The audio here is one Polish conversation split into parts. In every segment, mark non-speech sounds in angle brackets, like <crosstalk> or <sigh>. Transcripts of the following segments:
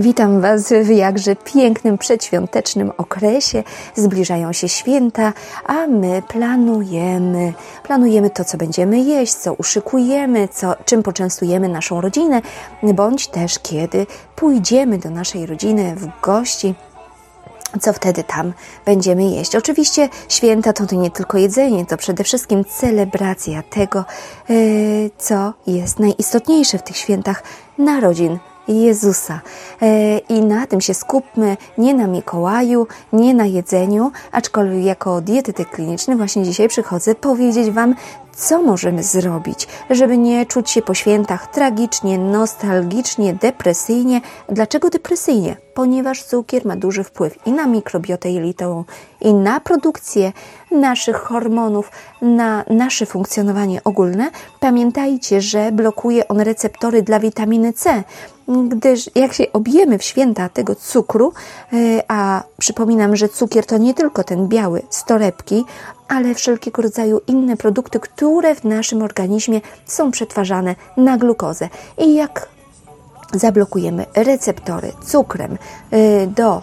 Witam Was w jakże pięknym przedświątecznym okresie. Zbliżają się święta, a my planujemy. Planujemy to, co będziemy jeść, co uszykujemy, co, czym poczęstujemy naszą rodzinę, bądź też kiedy pójdziemy do naszej rodziny w gości co wtedy tam będziemy jeść. Oczywiście święta to, nie tylko jedzenie, to przede wszystkim celebracja tego, yy, co jest najistotniejsze w tych świętach narodzin Jezusa. E, I na tym się skupmy, nie na Mikołaju, nie na jedzeniu, aczkolwiek jako dietetyk kliniczny właśnie dzisiaj przychodzę powiedzieć Wam, co możemy zrobić, żeby nie czuć się po świętach tragicznie, nostalgicznie, depresyjnie. Dlaczego depresyjnie? Ponieważ cukier ma duży wpływ i na mikrobiotę jelitową, i na produkcję naszych hormonów, na nasze funkcjonowanie ogólne. Pamiętajcie, że blokuje on receptory dla witaminy C, gdyż jak się objemy w święta tego cukru, e, a przypominam, że cukier to nie tylko ten biały z torebki, ale wszelkiego rodzaju inne produkty, które w naszym organizmie są przetwarzane na glukozę. I jak zablokujemy receptory cukrem y, do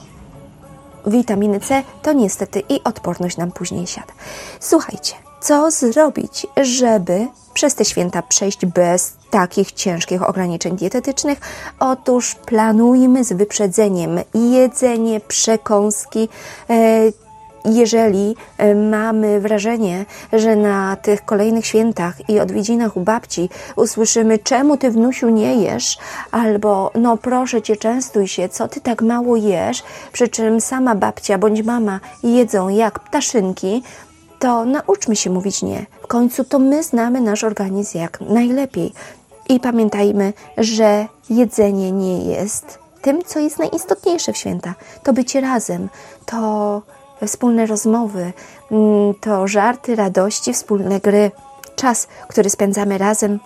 witaminy C, to niestety i odporność nam później siada. Słuchajcie, co zrobić, żeby przez te święta przejść bez takich ciężkich ograniczeń dietetycznych? Otóż planujmy z wyprzedzeniem jedzenie, przekąski, e, jeżeli e, mamy wrażenie, że na tych kolejnych świętach i odwiedzinach u babci usłyszymy, czemu ty wnusiu nie jesz, albo no proszę cię, częstuj się, co ty tak mało jesz, przy czym sama babcia bądź mama jedzą jak ptaszynki, to nauczmy się mówić nie. W końcu to my znamy nasz organizm jak najlepiej. I pamiętajmy, że jedzenie nie jest tym, co jest najistotniejsze w święta. To bycie razem, to wspólne rozmowy, mm, to żarty, radości, wspólne gry, czas, który spędzamy razem,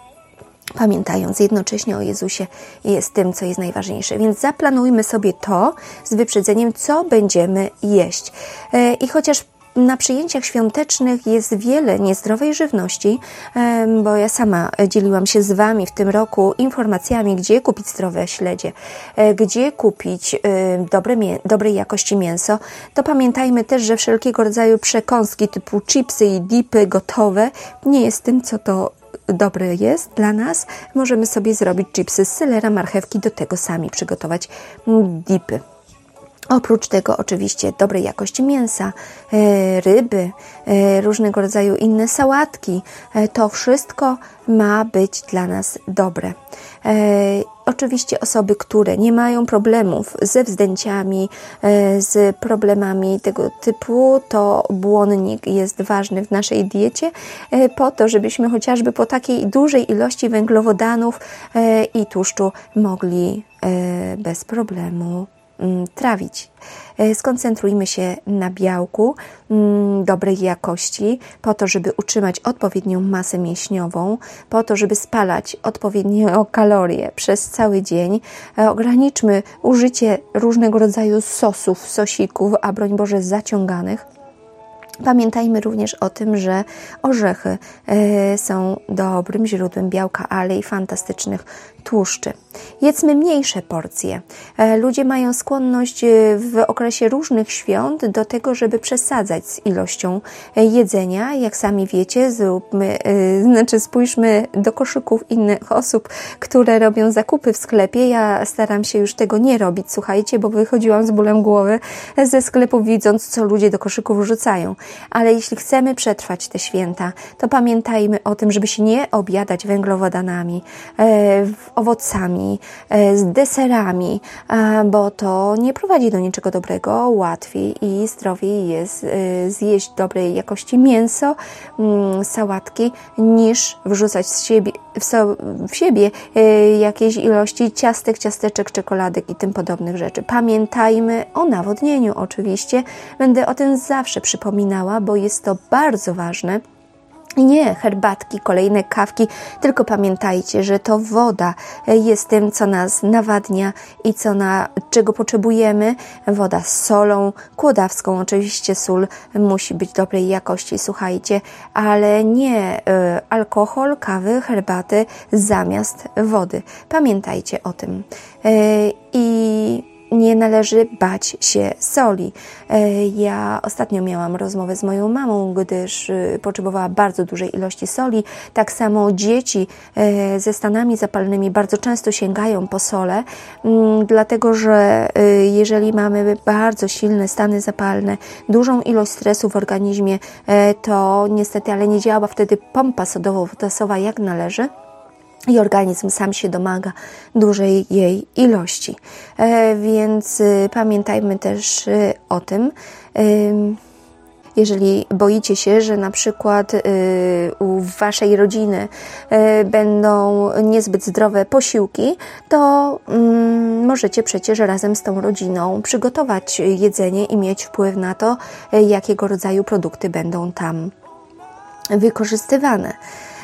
pamiętając jednocześnie o Jezusie jest tym, co jest najważniejsze. Więc zaplanujmy sobie to z wyprzedzeniem, co będziemy jeść. E, I chociaż na przyjęciach świątecznych jest wiele niezdrowej żywności, bo ja sama dzieliłam się z Wami w tym roku informacjami, gdzie kupić zdrowe śledzie, e, gdzie kupić dobre, dobrej jakości mięso, to pamiętajmy też, że wszelkiego rodzaju przekąski typu chipsy i dipy gotowe nie jest tym, co to dobre jest dla nas. Możemy sobie zrobić chipsy z selera, marchewki, do tego sami przygotować dipy. Oprócz tego oczywiście dobrej jakości mięsa, e, ryby, e, różnego rodzaju inne sałatki. E, to wszystko ma być dla nas dobre. Oczywiście osoby, które nie mają problemów ze wzdęciami, z problemami tego typu, to błonnik jest ważny w naszej diecie, po to, żebyśmy chociażby po takiej dużej ilości węglowodanów i tłuszczu mogli bez problemu trawić. E, skoncentrujmy się na białku mm, dobrej jakości, po to, żeby utrzymać odpowiednią masę mięśniową, po to, żeby spalać odpowiednio <laughs> kalorie przez cały dzień. E, ograniczmy użycie różnego rodzaju sosów, sosików, a broń Boże zaciąganych Pamiętajmy również o tym, że orzechy e, są dobrym źródłem białka, ale i fantastycznych tłuszczy. Jedzmy mniejsze porcje. E, ludzie mają skłonność e, w okresie różnych świąt do tego, żeby przesadzać z ilością jedzenia. Jak sami wiecie, zróbmy, <laughs> znaczy spójrzmy do koszyków innych osób, które robią zakupy w sklepie. Ja staram się już tego nie robić, słuchajcie, bo wychodziłam z bólem głowy ze sklepu, widząc, co ludzie do koszyków wrzucają ale jeśli chcemy przetrwać te święta, to pamiętajmy o tym, żeby się nie objadać węglowodanami, e, owocami, e, z deserami, e, bo to nie prowadzi do niczego dobrego. Łatwiej i zdrowiej jest zjeść dobrej jakości mięso, mm, sałatki, niż wrzucać z siebie, w siebie jakieś ilości ciastek, ciasteczek, czekoladek i tym podobnych rzeczy. Pamiętajmy o nawodnieniu oczywiście. Będę o tym zawsze przypominała bo jest to bardzo ważne. Nie herbatki, kolejne kawki, tylko pamiętajcie, że to woda jest tym, co nas nawadnia i co na, czego potrzebujemy. Woda z solą, kłodawską, oczywiście sól musi być dobrej jakości, słuchajcie, ale nie y, alkohol, kawy, herbaty zamiast wody. Pamiętajcie o tym. Y, I nie należy bać się soli. E, ja ostatnio miałam rozmowę z moją mamą, gdyż y, potrzebowała bardzo dużej ilości soli. Tak samo dzieci e, ze stanami zapalnymi bardzo często sięgają po sole, mm, dlatego że y, jeżeli mamy bardzo silne stany zapalne, dużą ilość stresu w organizmie, e, to niestety, ale nie działa wtedy pompa sodowo-potasowa jak należy i organizm sam się domaga dużej jej ilości. E, więc y, pamiętajmy też y, o tym. Jeżeli boicie się, że na przykład y, u waszej rodziny będą niezbyt zdrowe posiłki, to mm, możecie przecież razem z tą rodziną przygotować jedzenie i mieć wpływ na to, jakiego rodzaju produkty będą tam wykorzystywane.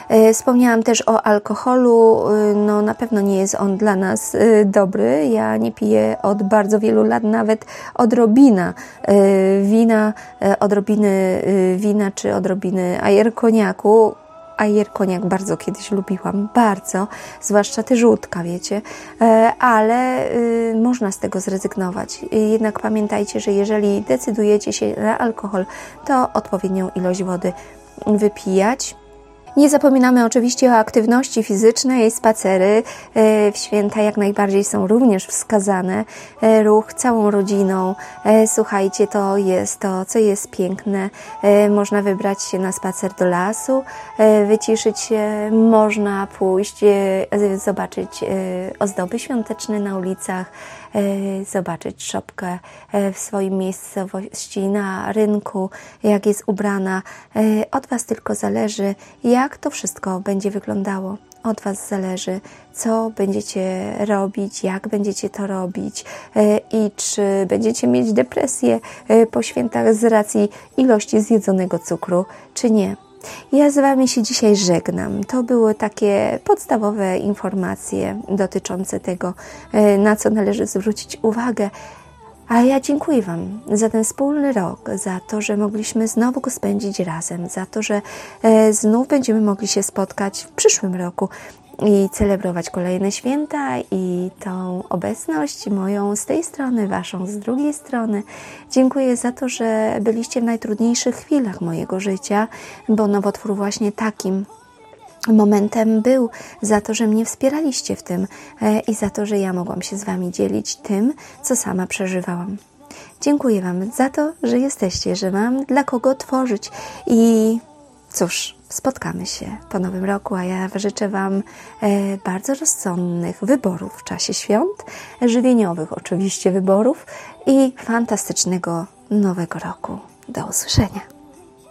E, wspomniałam też o alkoholu. E, no, na pewno nie jest on dla nas e, dobry. Ja nie piję od bardzo wielu lat, nawet odrobina wina, odrobiny wina czy odrobiny ajerkoniaku. Ajerkoniak bardzo kiedyś lubiłam, bardzo, zwłaszcza te żółtka, wiecie, ale można z tego zrezygnować. Jednak pamiętajcie, że jeżeli decydujecie się na alkohol, to odpowiednią ilość wody wypijać nie zapominamy oczywiście o aktywności fizycznej, spacery e, w święta jak najbardziej są również wskazane. E, ruch całą rodziną. E, słuchajcie, to jest to, co jest piękne. Można wybrać się na spacer do lasu, wyciszyć się, można pójść, zobaczyć ozdoby świąteczne na ulicach, zobaczyć szopkę w swojej miejscowości, na rynku, jak jest ubrana. Od Was tylko zależy, jak to wszystko będzie wyglądało. Od Was zależy, co będziecie robić, jak będziecie to robić e, i czy będziecie mieć depresję e, po świętach z racji ilości zjedzonego cukru, czy nie. Ja z Wami się dzisiaj żegnam. To były takie podstawowe informacje dotyczące tego, e, na co należy zwrócić uwagę. A ja dziękuję Wam za ten wspólny rok, za to, że mogliśmy znowu go spędzić razem, za to, że e, znów będziemy mogli się spotkać w przyszłym roku i celebrować kolejne święta i tą obecność moją z tej strony, Waszą z drugiej strony. Dziękuję za to, że byliście w najtrudniejszych chwilach mojego życia, bo nowotwór właśnie takim momentem był, za to, że mnie wspieraliście w tym e, i za to, że ja mogłam się z Wami dzielić tym, co sama przeżywałam. Dziękuję Wam za to, że jesteście, że mam dla kogo tworzyć i cóż, spotkamy się po nowym roku, a ja życzę Wam e, bardzo rozsądnych wyborów w czasie świąt, żywieniowych oczywiście wyborów i fantastycznego nowego roku. Do usłyszenia.